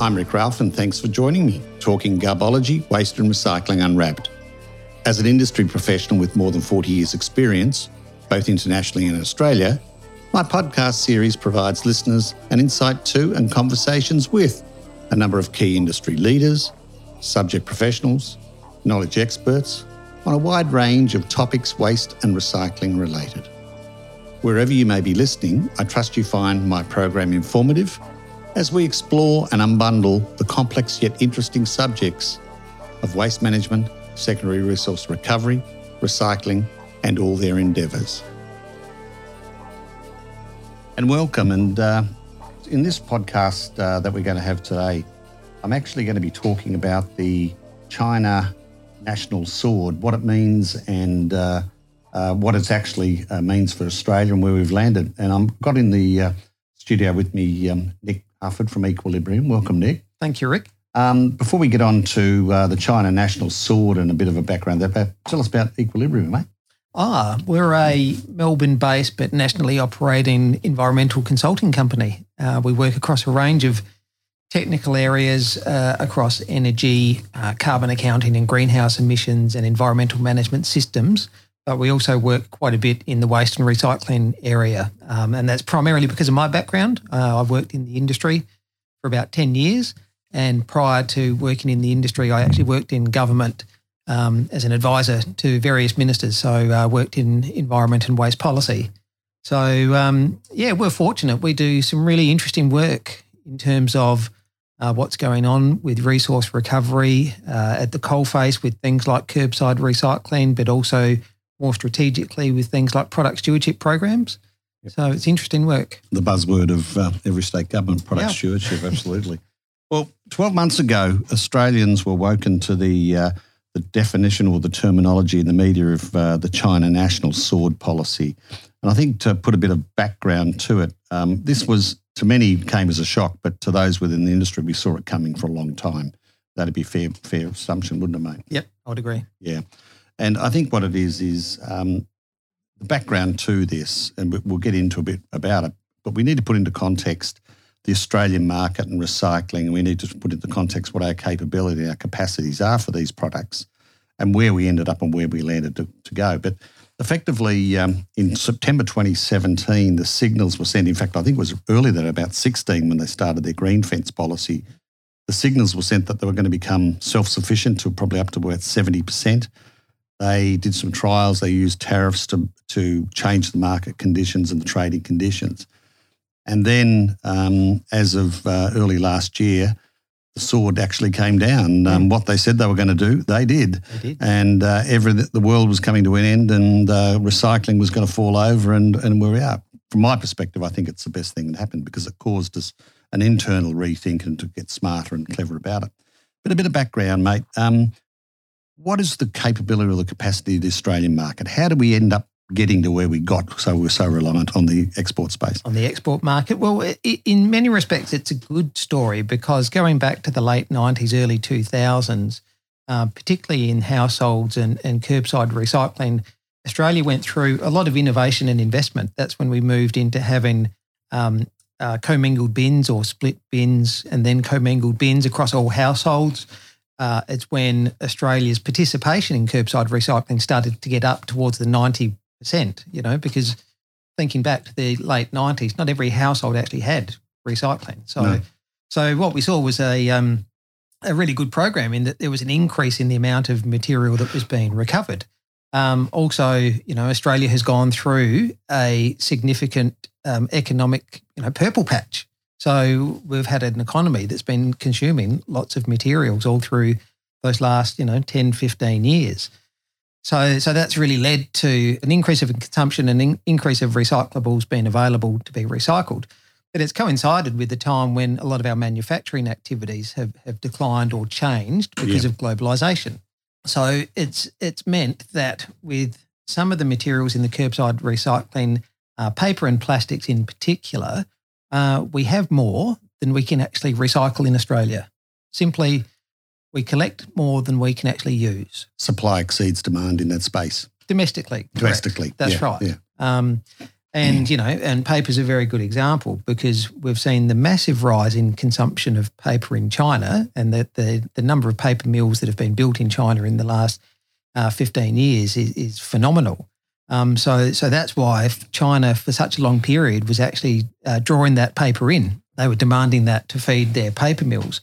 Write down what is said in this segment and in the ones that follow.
I'm Rick Ralph, and thanks for joining me, talking garbology, waste and recycling unwrapped. As an industry professional with more than 40 years' experience, both internationally and in Australia, my podcast series provides listeners an insight to and conversations with a number of key industry leaders, subject professionals, knowledge experts on a wide range of topics waste and recycling related. Wherever you may be listening, I trust you find my program informative as we explore and unbundle the complex yet interesting subjects of waste management, secondary resource recovery, recycling, and all their endeavours. And welcome. And uh, in this podcast uh, that we're going to have today, I'm actually going to be talking about the China National Sword, what it means, and uh, uh what it actually uh, means for Australia and where we've landed. And I've got in the uh, studio with me um, Nick Harford from Equilibrium. Welcome, Nick. Thank you, Rick. Um, before we get on to uh, the China National Sword and a bit of a background there, tell us about Equilibrium, mate. Ah, we're a Melbourne based but nationally operating environmental consulting company. Uh, we work across a range of technical areas uh, across energy, uh, carbon accounting, and greenhouse emissions and environmental management systems. But we also work quite a bit in the waste and recycling area. Um, and that's primarily because of my background. Uh, I've worked in the industry for about 10 years. And prior to working in the industry, I actually worked in government um, as an advisor to various ministers. So I uh, worked in environment and waste policy. So, um, yeah, we're fortunate. We do some really interesting work in terms of uh, what's going on with resource recovery uh, at the coalface with things like curbside recycling, but also more strategically with things like product stewardship programs. Yep. So it's interesting work. The buzzword of uh, every state government, product yep. stewardship, absolutely. well, 12 months ago, Australians were woken to the, uh, the definition or the terminology in the media of uh, the China National Sword Policy. And I think to put a bit of background to it, um, this was to many came as a shock, but to those within the industry, we saw it coming for a long time. That'd be fair fair assumption, wouldn't it, mate? Yep, I would agree. Yeah. And I think what it is is um, the background to this, and we'll get into a bit about it, but we need to put into context the Australian market and recycling, we need to put into context what our capability, our capacities are for these products, and where we ended up and where we landed to, to go. But effectively, um, in September 2017, the signals were sent. In fact, I think it was earlier than about 16 when they started their green fence policy. The signals were sent that they were going to become self sufficient to probably up to about 70%. They did some trials. They used tariffs to, to change the market conditions and the trading conditions. And then, um, as of uh, early last year, the sword actually came down. Um, what they said they were going to do, they did. They did. And uh, every, the world was coming to an end and uh, recycling was going to fall over, and, and we are. Out. From my perspective, I think it's the best thing that happened because it caused us an internal rethink and to get smarter and clever about it. But a bit of background, mate. Um, what is the capability or the capacity of the Australian market? How do we end up getting to where we got so we're so reliant on the export space? On the export market? Well, in many respects, it's a good story because going back to the late 90s, early 2000s, uh, particularly in households and, and curbside recycling, Australia went through a lot of innovation and investment. That's when we moved into having um, uh, commingled bins or split bins and then commingled bins across all households uh, it's when Australia's participation in curbside recycling started to get up towards the 90%, you know, because thinking back to the late 90s, not every household actually had recycling. So, no. so what we saw was a, um, a really good program in that there was an increase in the amount of material that was being recovered. Um, also, you know, Australia has gone through a significant um, economic, you know, purple patch so we've had an economy that's been consuming lots of materials all through those last, you know, 10, 15 years. So, so that's really led to an increase of consumption and an increase of recyclables being available to be recycled. But it's coincided with the time when a lot of our manufacturing activities have, have declined or changed because yeah. of globalization. So it's it's meant that with some of the materials in the curbside recycling, uh, paper and plastics in particular, uh, we have more than we can actually recycle in Australia. Simply, we collect more than we can actually use. Supply exceeds demand in that space. Domestically. Domestically. Correct. That's yeah, right. Yeah. Um, And, you know, and paper's a very good example because we've seen the massive rise in consumption of paper in China and that the, the number of paper mills that have been built in China in the last uh, 15 years is, is phenomenal. Um, so, so that's why China, for such a long period, was actually uh, drawing that paper in. They were demanding that to feed their paper mills,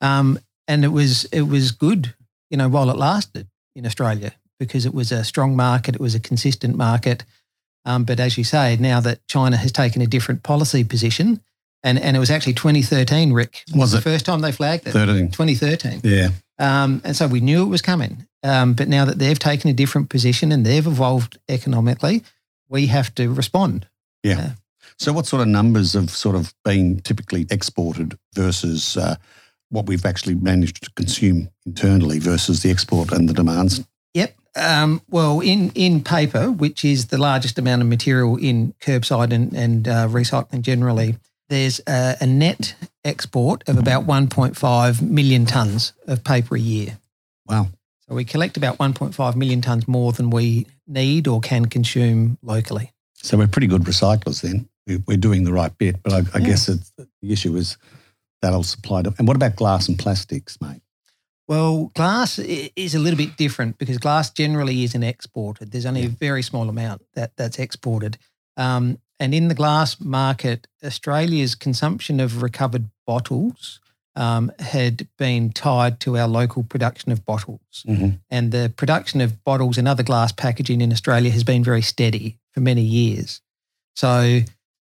um, and it was it was good, you know, while it lasted in Australia because it was a strong market, it was a consistent market. Um, but as you say, now that China has taken a different policy position, and, and it was actually 2013, Rick. Was the it? first time they flagged it? 13. 2013. Yeah. Um, and so we knew it was coming. Um, but now that they've taken a different position and they've evolved economically, we have to respond. Yeah. So, what sort of numbers have sort of been typically exported versus uh, what we've actually managed to consume internally versus the export and the demands? Yep. Um, well, in, in paper, which is the largest amount of material in curbside and, and uh, recycling generally, there's a, a net export of about 1.5 million tonnes of paper a year. Wow. So we collect about 1.5 million tonnes more than we need or can consume locally. So, we're pretty good recyclers then. We- We're doing the right bit. But I, I Yeah. guess the issue is that'll supply. To, and what about glass and plastics, mate? Well, glass is a little bit different because glass generally isn't exported. There's only a very small amount that that's exported. Um, and in the glass market, Australia's consumption of recovered bottles um, had been tied to our local production of bottles. Mm-hmm. And the production of bottles and other glass packaging in Australia has been very steady for many years. So,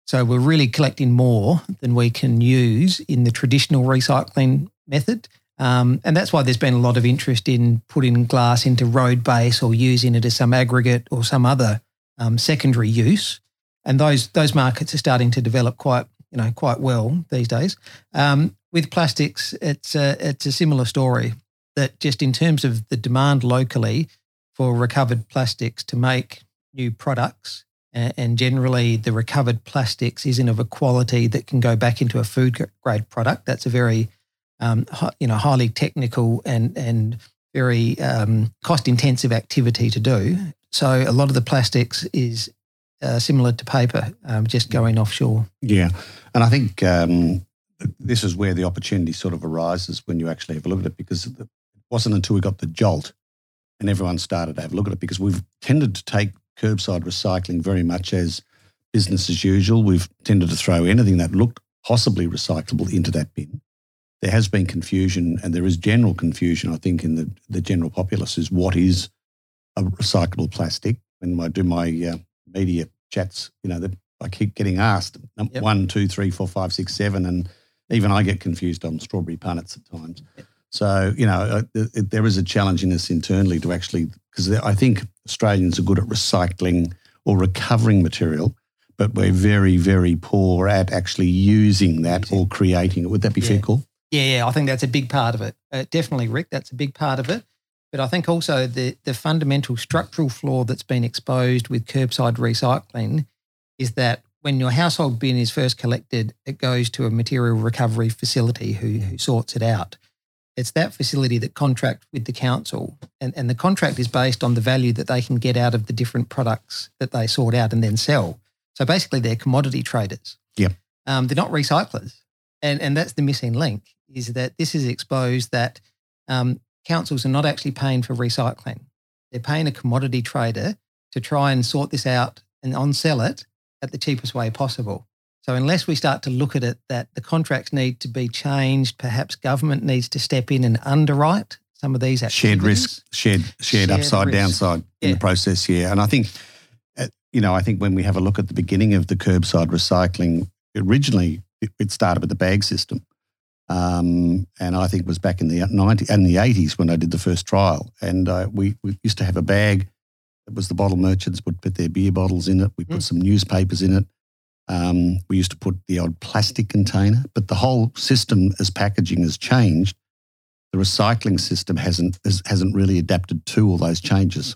so we're really collecting more than we can use in the traditional recycling method. Um, and that's why there's been a lot of interest in putting glass into road base or using it as some aggregate or some other um, secondary use. And those those markets are starting to develop quite you know quite well these days. Um, with plastics, it's a, it's a similar story. That just in terms of the demand locally for recovered plastics to make new products, and generally the recovered plastics isn't of a quality that can go back into a food grade product. That's a very um, you know highly technical and and very um, cost intensive activity to do. So a lot of the plastics is uh, similar to paper, um, just going offshore. Yeah. And I think um, this is where the opportunity sort of arises when you actually have a look at it because it wasn't until we got the jolt and everyone started to have a look at it because we've tended to take curbside recycling very much as business as usual. We've tended to throw anything that looked possibly recyclable into that bin. There has been confusion and there is general confusion, I think, in the, the general populace is what is a recyclable plastic. When I do my uh, media chats, you know, that I keep getting asked um, Yep. one, two, three, four, five, six, seven, and even I get confused on strawberry punnets at times. So you know, uh, th- th- there is a challenge in us internally to actually because I think Australians are good at recycling or recovering material, but we're very, very poor at actually using that or creating it. Would that be fair Yeah. call? Yeah, yeah, I think that's a big part of it. Uh, definitely, Rick, that's a big part of it. But I think also the the fundamental structural flaw that's been exposed with curbside recycling is that when your household bin is first collected, it goes to a material recovery facility who, who sorts it out. It's that facility that contract with the council, and, and the contract is based on the value that they can get out of the different products that they sort out and then sell. So basically, they're commodity traders. Yeah, Um, they're not recyclers, and and that's the missing link is that this is exposed that um, councils are not actually paying for recycling. They're paying a commodity trader to try and sort this out and on sell it at the cheapest way possible. So unless we start to look at it that the contracts need to be changed, perhaps government needs to step in and underwrite some of these Shared risk, shared, shared, Shared upside, risk. downside in the process here. And I think, uh, you know, I think when we have a look at the beginning of the curbside recycling, originally it started with the bag system. Um, and I think it was back in the 90 and the 80s when I did the first trial. And uh, we, we used to have a bag that was the bottle merchants would put their beer bottles in it. We put Mm. some newspapers in it. Um, we used to put the odd plastic container, but the whole system as packaging has changed. The recycling system hasn't has, hasn't really adapted to all those changes.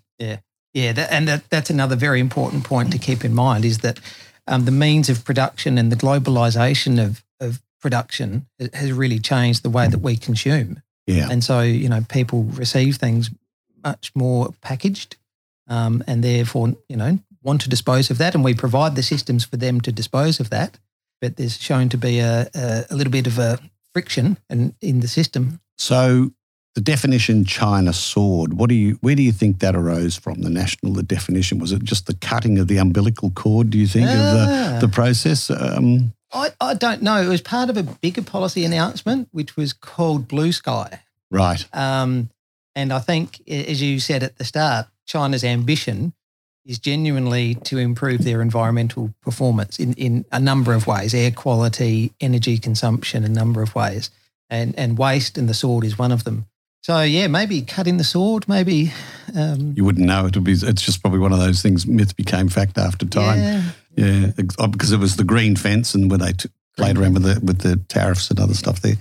Yeah, that, and that, that's another very important point to keep in mind is that um, the means of production and the globalization of, of production has really changed the way that we consume. Yeah, And so, you know, people receive things much more packaged um, and therefore, you know, want to dispose of that, and we provide the systems for them to dispose of that. But there's shown to be a, a, a little bit of a friction in, in the system. So the definition China sword, what do you where do you think that arose from? The national the definition was it just the cutting of the umbilical cord? Do you think of Ah. the, the process? Um, I, I don't know. It was part of a bigger policy announcement, which was called Blue Sky. right. Um, and I think, as you said at the start, China's ambition is genuinely to improve their environmental performance in, in a number of ways air quality, energy consumption, a number of ways. And, and waste and the sword is one of them. So, yeah, maybe cutting the sword, maybe. Um, You wouldn't know. It would be. It's just probably one of those things. Myth became fact after time. Yeah, Yeah, oh, because it was the green fence, and when they t- played around with the with the tariffs and other stuff there,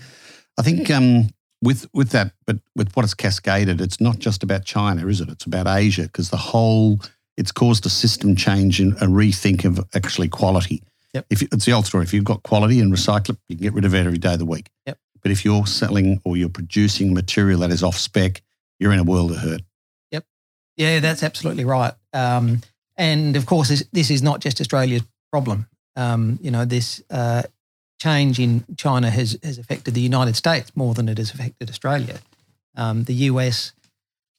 I think um, with with that, but with what has cascaded, it's not just about China, is it? It's about Asia because the whole it's caused a system change and a rethink of actually quality. Yep. If it's the old story, if you've got quality and recycle it, you can get rid of it every day of the week. Yep. But if you're selling or you're producing material that is off spec, you're in a world of hurt. Yep. Yeah, that's absolutely right. Um, and of course, this, this is not just Australia's problem. Um, you know, this uh, change in China has, has affected the United States more than it has affected Australia. Um, the US,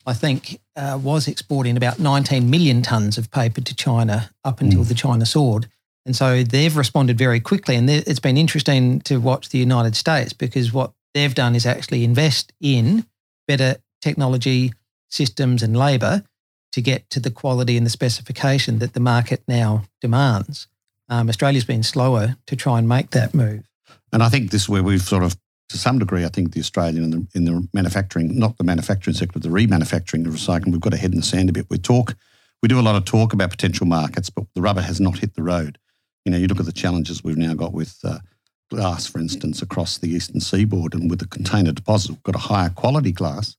I think, uh, was exporting about 19 million tonnes of paper to China up until the China sword. And so they've responded very quickly. And it's been interesting to watch the United States because what they've done is actually invest in better technology, systems, and labour to get to the quality and the specification that the market now demands. Um, Australia's been slower to try and make that move. And I think this is where we've sort of, to some degree, I think the Australian in the, in the manufacturing, not the manufacturing sector, the remanufacturing of recycling, we've got a head in the sand a bit. We talk, we do a lot of talk about potential markets, but the rubber has not hit the road. You know, you look at the challenges we've now got with uh, glass, for instance, across the eastern seaboard, and with the container deposit, we've got a higher quality glass,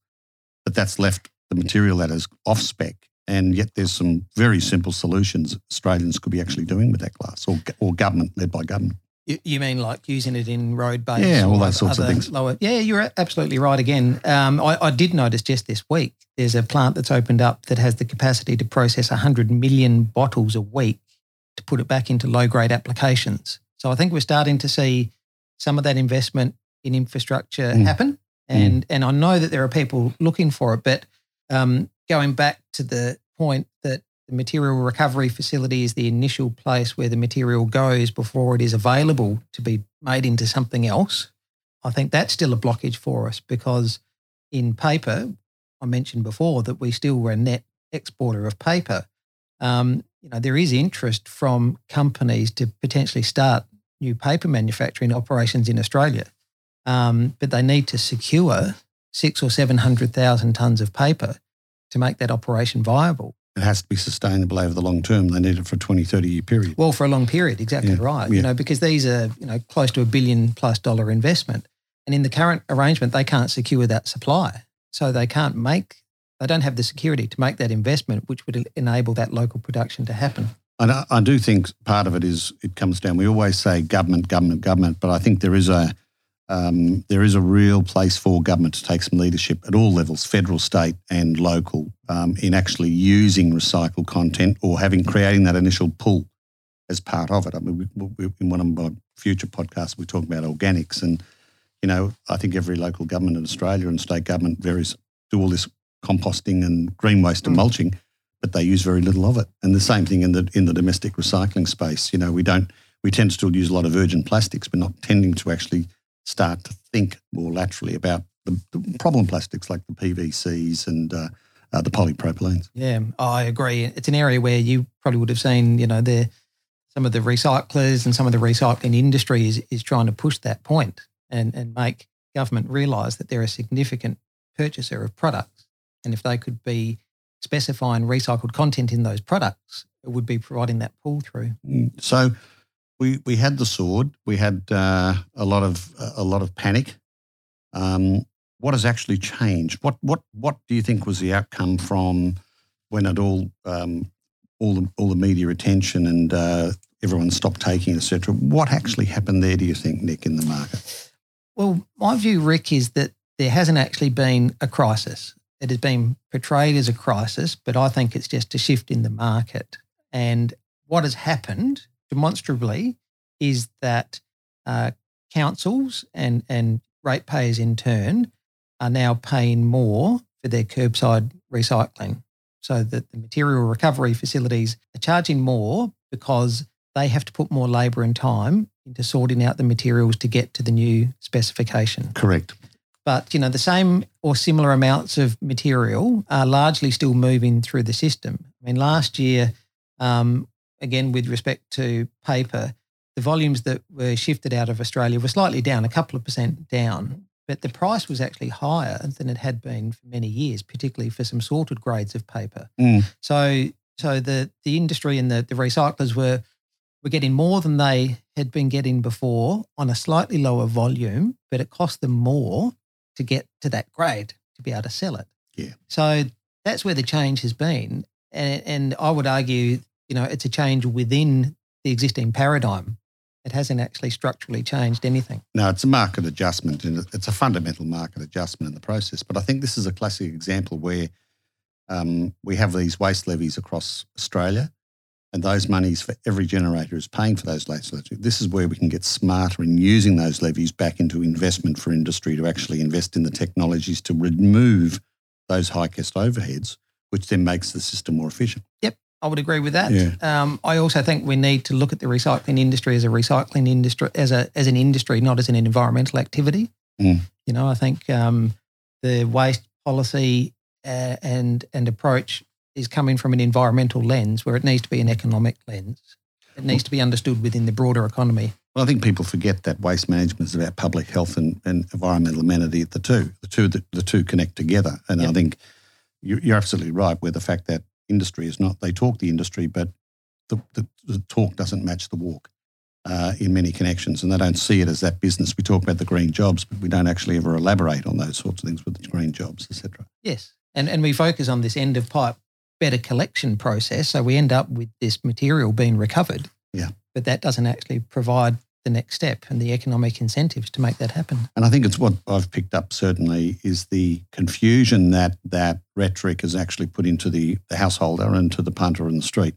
but that's left the material that is off spec. And yet, there's some very simple solutions Australians could be actually doing with that glass, or or government led by government. You, you mean like using it in road base? Yeah, all those sorts of things. Lower, yeah, you're absolutely right again. Um, I, I did notice just this week there's a plant that's opened up that has the capacity to process 100 million bottles a week to put it back into low grade applications. So I think we're starting to see some of that investment in infrastructure Mm. happen. And, and I know that there are people looking for it, but um, going back to the point that the material recovery facility is the initial place where the material goes before it is available to be made into something else. I think that's still a blockage for us because in paper, I mentioned before that we still were a net exporter of paper. Um, you know, there is interest from companies to potentially start new paper manufacturing operations in Australia, um, but they need to secure six or seven hundred thousand tons of paper to make that operation viable. It has to be sustainable over the long term. They need it for a 20, 30 year period. Well, for a long period, exactly Yeah, right. yeah. You know, because these are you know close to a billion plus dollar investment, and in the current arrangement, they can't secure that supply, so they can't make. They don't have the security to make that investment, which would enable that local production to happen. And I, I do think part of it is it comes down. We always say government, government, government, but I think there is a um, there is a real place for government to take some leadership at all levels, federal, state, and local, um, in actually using recycled content or having creating that initial pull as part of it. I mean, we, we, in one of my future podcasts, we talk about organics, and you know, I think every local government in Australia and state government varies do all this composting and green waste and Mm. mulching, but they use very little of it. And the same thing in the in the domestic recycling space. You know, we don't we tend to still use a lot of virgin plastics, but not tending to actually start to think more laterally about the, the problem plastics like the PVCs and uh, uh, the polypropylenes. Yeah, I agree. It's an area where you probably would have seen, you know, the some of the recyclers and some of the recycling industry is, is trying to push that point and, and make government realise that they're a significant purchaser of products. And if they could be specifying recycled content in those products, it would be providing that pull through. Mm. So we we had the sword. We had uh, a lot of a lot of panic. Um, what has actually changed? What what what do you think was the outcome from when it all um, all the all the media attention and uh, everyone stopped taking, etc. What actually happened there? Do you think, Nick, in the market? Well, my view, Rick, is that there hasn't actually been a crisis. It has been portrayed as a crisis, but I think it's just a shift in the market. And what has happened demonstrably is that uh, councils and, and ratepayers in turn are now paying more for their curbside recycling. So that the material recovery facilities are charging more because they have to put more labour and time into sorting out the materials to get to the new specification. Correct. But you know, the same or similar amounts of material are largely still moving through the system. I mean, last year, um, again with respect to paper, the volumes that were shifted out of Australia were slightly down, a couple of percent down, but the price was actually higher than it had been for many years, particularly for some sorted grades of paper. Mm. So, so the the industry and the, the recyclers were were getting more than they had been getting before on a slightly lower volume, but it cost them more to get to that grade to be able to sell it. Yeah. So that's where the change has been, and, and I would argue, you know, it's a change within the existing paradigm. It hasn't actually structurally changed anything. No, it's a market adjustment and it's a fundamental market adjustment in the process. But I think this is a classic example where um, we have these waste levies across Australia and those monies for every generator is paying for those levies. This is where we can get smarter in using those levies back into investment for industry to actually invest in the technologies to remove those high cost overheads, which then makes the system more efficient. Yep. I would agree with that. Yeah. Um, I also think we need to look at the recycling industry as a recycling industry, as a as an industry, not as an environmental activity. Mm. You know, I think um, the waste policy uh, and and approach is coming from an environmental lens, where it needs to be an economic lens. It needs to be understood within the broader economy. Well, I think people forget that waste management is about public health and, and environmental amenity. The two, the two, the, the two connect together. And Yep. I think you're, you're absolutely right with the fact that industry is not. They talk the industry, but the, the, the talk doesn't match the walk uh, in many connections, and they don't see it as that business. We talk about the green jobs, but we don't actually ever elaborate on those sorts of things with the green jobs, etc. Yes. And and we focus on this end of pipe better collection process. So we end up with this material being recovered. Yeah. But that doesn't actually provide the next step and the economic incentives to make that happen. And I think it's what I've picked up certainly is the confusion that that rhetoric is actually put into the, the householder and to the punter in the street.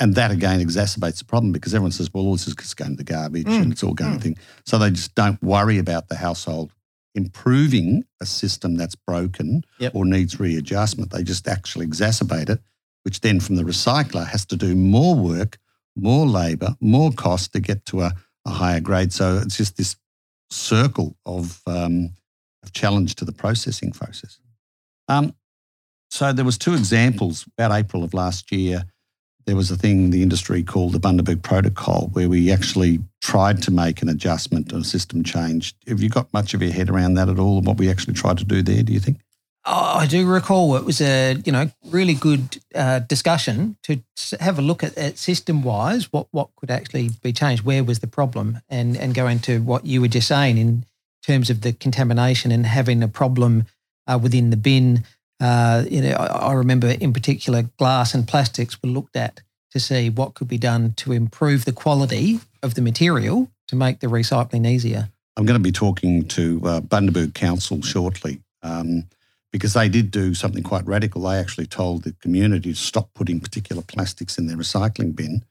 And that again exacerbates the problem because everyone says, well, all this is just going to the garbage Mm, and it's all going mm. to thing. So they just don't worry about the household improving a system that's broken Yep. or needs readjustment. They just actually exacerbate it, which then from the recycler has to do more work, more labour, more cost to get to a, a higher grade. So it's just this circle of, um, of challenge to the processing process. Um, so there was two examples about April of last year. There was a thing in the industry called the Bundaberg Protocol, where we actually tried to make an adjustment or a system change. Have you got much of your head around that at all? And what we actually tried to do there? Do you think? Oh, I do recall it was a you know really good uh, discussion to have a look at, at system wise what what could actually be changed, where was the problem, and and go into what you were just saying in terms of the contamination and having a problem uh, within the bin. Uh, you know, I, I remember in particular glass and plastics were looked at to see what could be done to improve the quality of the material to make the recycling easier. I'm going to be talking to uh, Bundaberg Council shortly um, because they did do something quite radical. They actually told the community to stop putting particular plastics in their recycling bin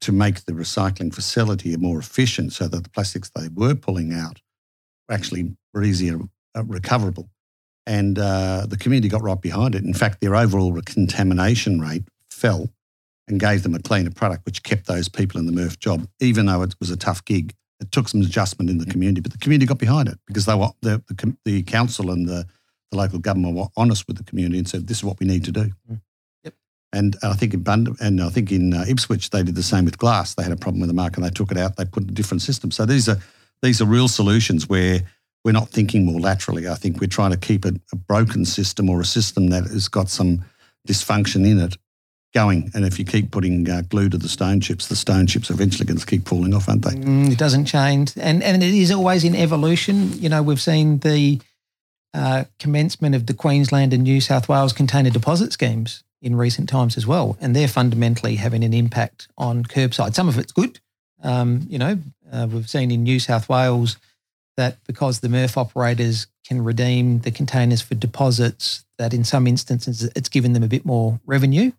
to make the recycling facility more efficient so that the plastics they were pulling out actually were easier uh, recoverable. And uh, the community got right behind it. In fact, their overall contamination rate fell and gave them a cleaner product, which kept those people in the MRF job, even though it was a tough gig. It took some adjustment in the community, but the community got behind it because they were the the, the council and the, the local government were honest with the community and said, "This is what we need to do." Mm. Yep. And I think in Bund- and I think in uh, Ipswich they did the same with glass. They had a problem with the market and they took it out. They put a different system. So these are these are real solutions where we're not thinking more laterally. I think we're trying to keep a, a broken system or a system that has got some dysfunction in it going. And if you keep putting uh, glue to the stone chips, the stone chips are eventually going to keep falling off, aren't they? Mm, it doesn't change, and and it is always in evolution. You know, we've seen the uh, commencement of the Queensland and New South Wales container deposit schemes in recent times as well, and they're fundamentally having an impact on curbside. Some of it's good. Um, you know, uh, we've seen in New South Wales that because the MRF operators can redeem the containers for deposits, that in some instances it's given them a bit more revenue.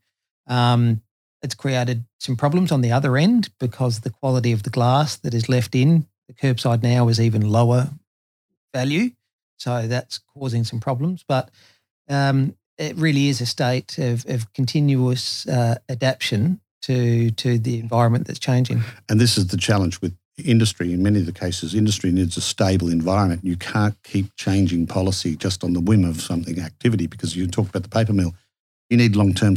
Um, it's created some problems on the other end because the quality of the glass that is left in the curbside now is even lower value. So that's causing some problems. But um, it really is a state of, of continuous uh, adaptation to to the environment that's changing. And this is the challenge with industry. In many of the cases, industry needs a stable environment. You can't keep changing policy just on the whim of something activity because you talked about the paper mill. You need long term.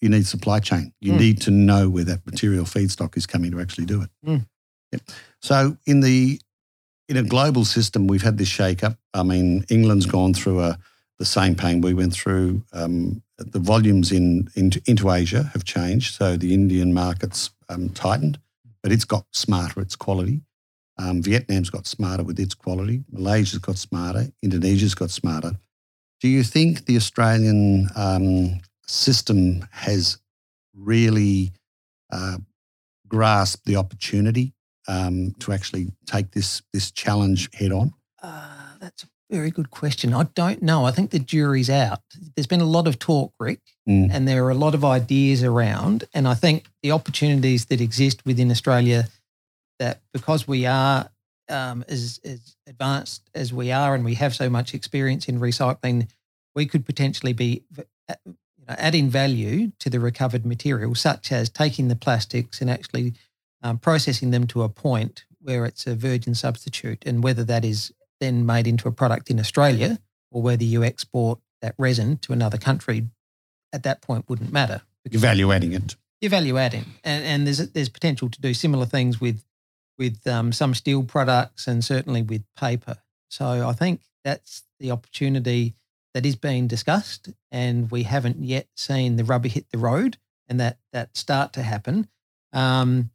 You need supply chain. You mm. need to know where that material feedstock is coming to actually do it. Mm. Yep. So in the in a global system, we've had this shake up. I mean, England's gone through a the same pain we went through. Um, the volumes in, into, into Asia have changed, so the Indian market's um, tightened, but it's got smarter. Its quality. Um, Vietnam's got smarter with its quality. Malaysia's got smarter. Indonesia's got smarter. Do you think the Australian um, system has really uh, grasped the opportunity um, to actually take this this challenge head on? Uh, that's a very good question. I don't know. I think the jury's out. There's been a lot of talk, Rick, mm. and there are a lot of ideas around. And I think the opportunities that exist within Australia that because we are um, as, as advanced as we are and we have so much experience in recycling, we could potentially be you know, adding value to the recovered material, such as taking the plastics and actually um, processing them to a point where it's a virgin substitute, and whether that is then made into a product in Australia or whether you export that resin to another country, at that point wouldn't matter. You're value adding it. You're value adding, and, and there's there's potential to do similar things with with um, some steel products and certainly with paper. So I think that's the opportunity that is being discussed, and we haven't yet seen the rubber hit the road and that that start to happen. Um,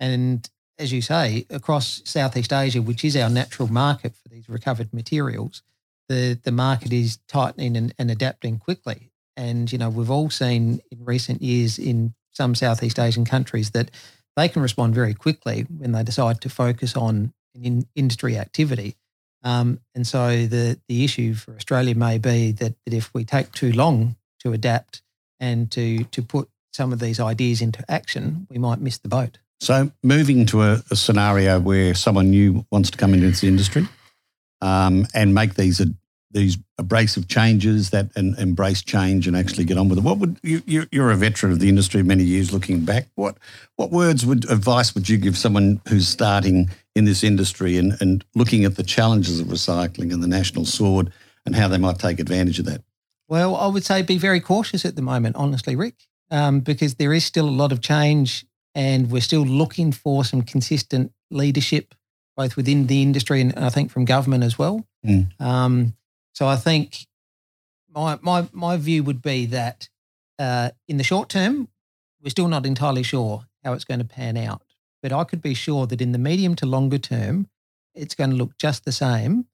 and as you say, across Southeast Asia, which is our natural market for these recovered materials, the, the market is tightening and, and adapting quickly. And, you know, we've all seen in recent years in some Southeast Asian countries that they can respond very quickly when they decide to focus on in industry activity. Um, and so the, the issue for Australia may be that, that if we take too long to adapt and to, to put some of these ideas into action, we might miss the boat. So, moving to a, a scenario where someone new wants to come into this industry um, and make these uh, these abrasive changes that and embrace change and actually get on with it. What would you, you're a veteran of the industry, many years looking back. What what words would advice would you give someone who's starting in this industry and, and looking at the challenges of recycling and the national sword and how they might take advantage of that? Well, I would say be very cautious at the moment, honestly, Rick, um, because there is still a lot of change and we're still looking for some consistent leadership, both within the industry and I think from government as well. Mm. Um, so I think my my my view would be that uh, in the short term, we're still not entirely sure how it's going to pan out, but I could be sure that in the medium to longer term, it's going to look just the same,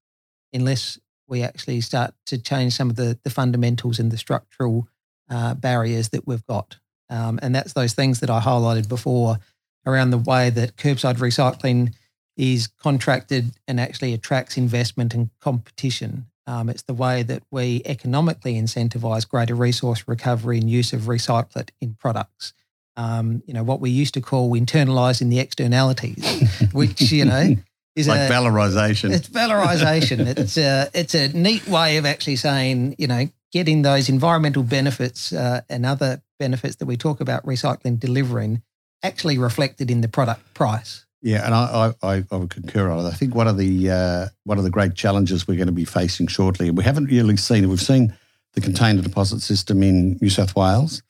unless we actually start to change some of the the fundamentals and the structural uh, barriers that we've got. Um, and that's those things that I highlighted before around the way that curbside recycling is contracted and actually attracts investment and competition. Um, it's the way that we economically incentivize greater resource recovery and use of recyclate in products. Um, you know, what we used to call internalizing the externalities, which, you know, is like a, valorization. It's valorization. it's a it's a neat way of actually saying, you know, getting those environmental benefits uh, and other benefits that we talk about recycling delivering actually reflected in the product price. Yeah, and I, I, I would concur on it. I think one of the uh, one of the great challenges we're going to be facing shortly, and we haven't really seen it. We've seen the container deposit system in New South Wales.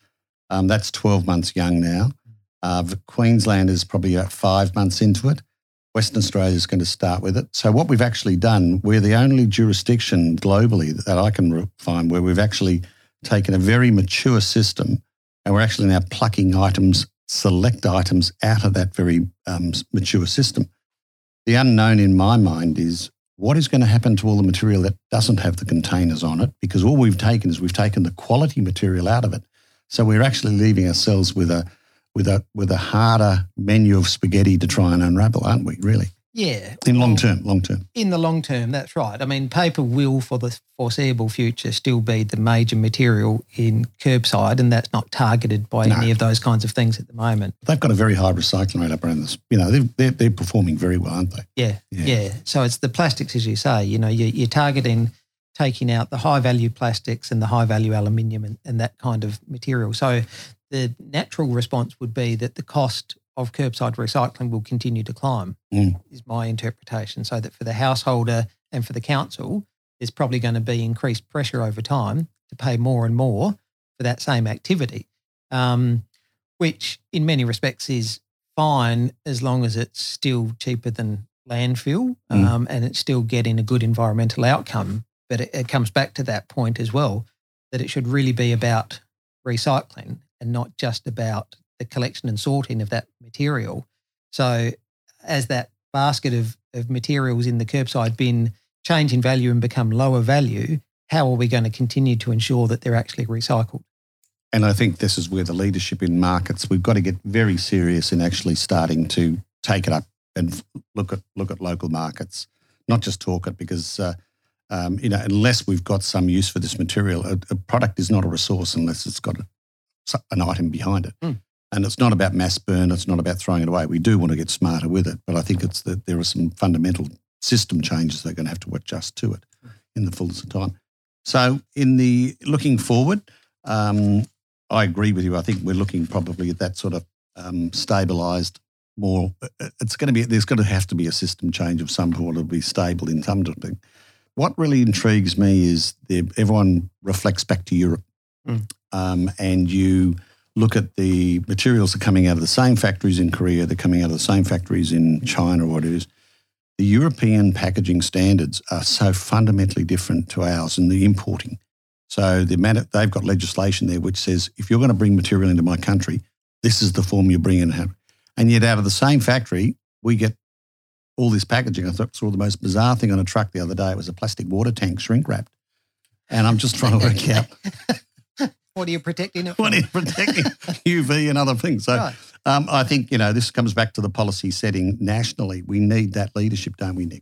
Um, that's 12 months young now. Uh, Queensland is probably about five months into it. Western Australia is going to start with it. So what we've actually done, we're the only jurisdiction globally that I can find where we've actually taken a very mature system and we're actually now plucking items, select items out of that very um, mature system. The unknown in my mind is what is going to happen to all the material that doesn't have the containers on it? Because all we've taken is we've taken the quality material out of it. So we're actually leaving ourselves with a with a with a harder menu of spaghetti to try and unravel, aren't we? Really? Yeah. In long term, long term. In the long term, that's right. I mean, paper will, for the foreseeable future, still be the major material in curbside, and that's not targeted by No. any of those kinds of things at the moment. They've got a very high recycling rate up around this. You know, they're, they're, they're performing very well, aren't they? Yeah, Yeah. yeah. So it's the plastics, as you say. You know, you're, you're targeting taking out the high value plastics and the high value aluminium and, and that kind of material. So the natural response would be that the cost of curbside recycling will continue to climb. Mm. Is my interpretation. So that for the householder and for the council, there's probably going to be increased pressure over time to pay more and more for that same activity, um, which in many respects is fine as long as it's still cheaper than landfill Mm. um, and it's still getting a good environmental outcome. But it, it comes back to that point as well that it should really be about recycling and not just about the collection and sorting of that material. So, as that basket of, of materials in the curbside bin change in value and become lower value, how are we going to continue to ensure that they're actually recycled? And I think this is where the leadership in markets, we've got to get very serious in actually starting to take it up and look at look at local markets, not just talk it because uh, um, you know unless we've got some use for this material, a, a product is not a resource unless it's got a, an item behind it. Mm. And it's not about mass burn. It's not about throwing it away. We do want to get smarter with it, but I think it's that there are some fundamental system changes they're going to have to adjust to it in the fullness of time. So, in the looking forward, um, I agree with you. I think we're looking probably at that sort of um, stabilised. More, uh, it's going to be. There's going to have to be a system change of some sort to be stable in some thing. What really intrigues me is the, everyone reflects back to Europe, Mm. um, and you look at the materials that are coming out of the same factories in Korea, they're coming out of the same factories in China or what it is. The European packaging standards are so fundamentally different to ours in the importing. So the amount of, they've got legislation there which says if you're going to bring material into my country, this is the form you bring in. And yet out of the same factory, we get all this packaging. I thought saw the most bizarre thing on a truck the other day. It was a plastic water tank shrink wrapped. And I'm just trying to work out What are you protecting it what are you protecting UV and other things. So Right. um, I think, you know, this comes back to the policy setting nationally. We need that leadership, don't we, Nick?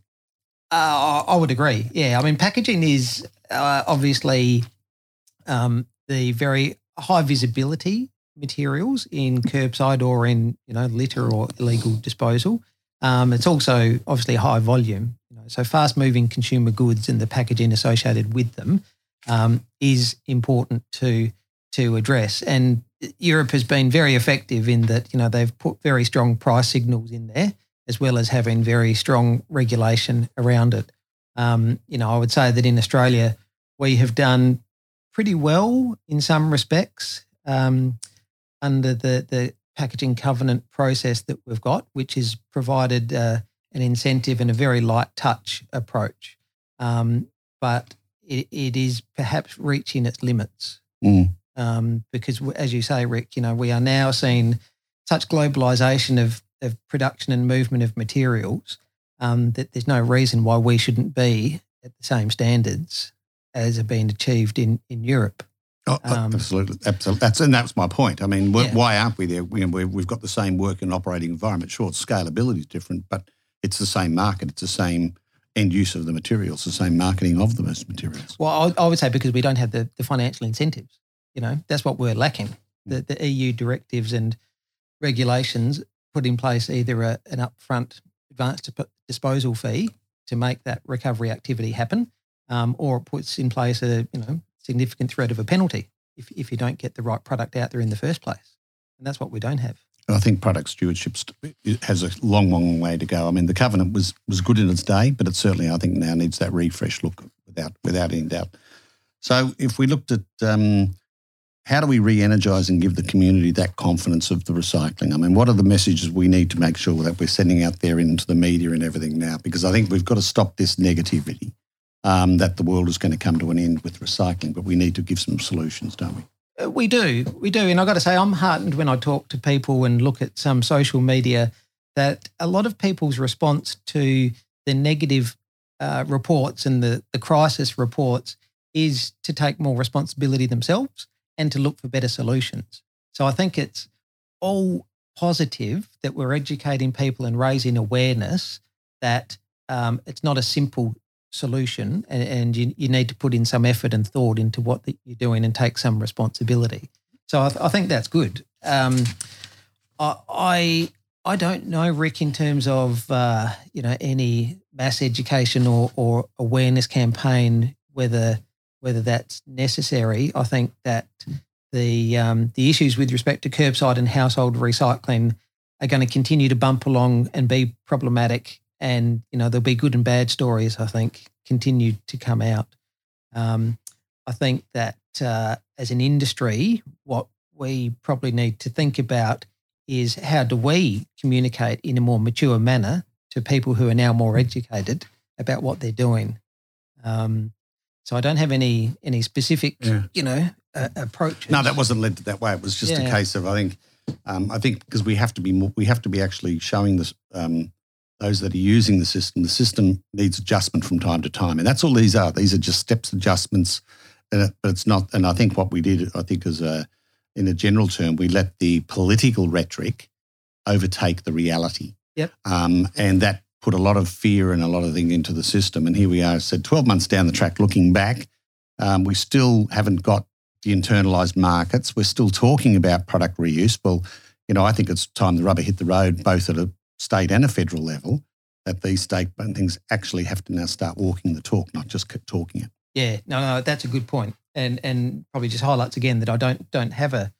Uh, I I would agree. Yeah, I mean, packaging is uh, obviously um, the very high visibility materials in curbside or in you know litter or illegal disposal. Um, it's also obviously high volume. You know, so fast moving consumer goods and the packaging associated with them um, is important to to address. And Europe has been very effective in that you know they've put very strong price signals in there as well as having very strong regulation around it. Um, you know, I would say that in Australia, we have done pretty well in some respects um, under the, the packaging covenant process that we've got, which has provided uh, an incentive and a very light touch approach. Um, but it, it is perhaps reaching its limits Mm. Um, because, as you say, Rick, you know, we are now seeing such globalization of, of production and movement of materials um, that there's no reason why we shouldn't be at the same standards as are being achieved in, in Europe. Oh, Um, absolutely, absolutely. That's and that's my point. I mean, Yeah. why aren't we there? We, we- we've got the same work and operating environment. Sure, scalability is different, but it's the same market. It's the same end use of the materials, the same marketing of those materials. Well, I, I would say because we don't have the, the financial incentives. You know, that's what we're lacking. The, the EU directives and regulations put in place either a, an upfront advanced disposal fee to make that recovery activity happen, um, or it puts in place a you know significant threat of a penalty if, if you don't get the right product out there in the first place. And that's what we don't have. And I think product stewardship has a long, long way to go. I mean, the covenant was was good in its day, but it certainly, I think, now needs that refresh look without without any doubt. So, if we looked at um, how do we re-energise and give the community that confidence of the recycling? I mean, what are the messages we need to make sure that we're sending out there into the media and everything now? Because I think we've got to stop this negativity um, that the world is going to come to an end with recycling, but we need to give some solutions, don't we? Uh, We do, we do, and I've got to say, I'm heartened when I talk to people and look at some social media that a lot of people's response to the negative uh, reports and the the crisis reports is to take more responsibility themselves and to look for better solutions. So I think it's all positive that we're educating people and raising awareness that um, it's not a simple solution and, and you, you, need to put in some effort and thought into what the, you're doing and take some responsibility. So I, th- I think that's good. Um, I, I, I don't know, Rick, in terms of uh, you know any mass education or, or awareness campaign, whether whether that's necessary. I think that the um, the issues with respect to curbside and household recycling are going to continue to bump along and be problematic and you know there'll be good and bad stories. I think continue to come out. Um, I think that uh, as an industry, what we probably need to think about is how do we communicate in a more mature manner to people who are now more educated about what they're doing. Um, so I don't have any any specific, yeah. you know, uh, approach. No, that wasn't led that way. It was just yeah. a case of I think um, I think because we have to be more, we have to be actually showing this um, those that are using the system, the system needs adjustment from time to time. And that's all these are. These are just steps adjustments. But it's not, and I think what we did, I think as a, in a general term, we let the political rhetoric overtake the reality. Yep. Um, and that put a lot of fear and a lot of things into the system. And here we are, said 12 months down the track, looking back, um, we still haven't got the internalised markets. We're still talking about product reuse. Well, you know, I think it's time the rubber hit the road, both at a state and a federal level, that these state things actually have to now start walking the talk, not just keep talking it. Yeah, no, no, that's a good point, and and probably just highlights again that I don't don't have a,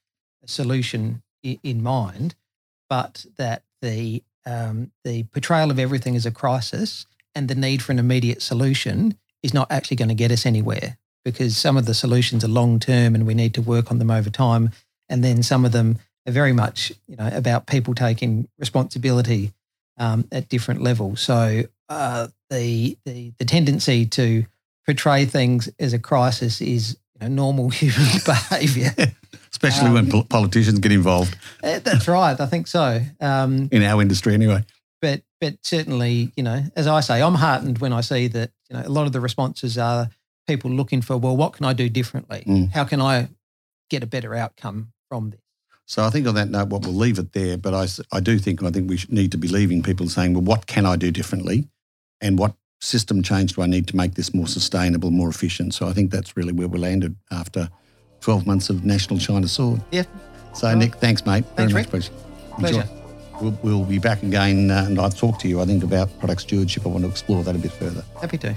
a solution in mind, but that the um, the portrayal of everything as a crisis and the need for an immediate solution is not actually going to get us anywhere because some of the solutions are long term and we need to work on them over time, and then some of them are very much you know about people taking responsibility um, at different levels. So uh, the, the the tendency to portray things as a crisis is know, normal human behaviour. Especially um, when politicians get involved. Eh, that's right. I think so. Um, In our industry, anyway. But but certainly, you know, as I say, I'm heartened when I see that you know a lot of the responses are people looking for well, what can I do differently? Mm. How can I get a better outcome from this? So I think on that note, what we'll leave it there. But I, I do think I think we need to be leaving people saying, well, what can I do differently, and what system change do I need to make this more sustainable, more efficient? So I think that's really where we landed after 12 months of National China Sword. Yeah. So Nick, thanks, mate. Thanks, Very much. Pleasure. We'll, we'll be back again, uh, and I'll talk to you. I think about product stewardship. I want to explore that a bit further. Happy to.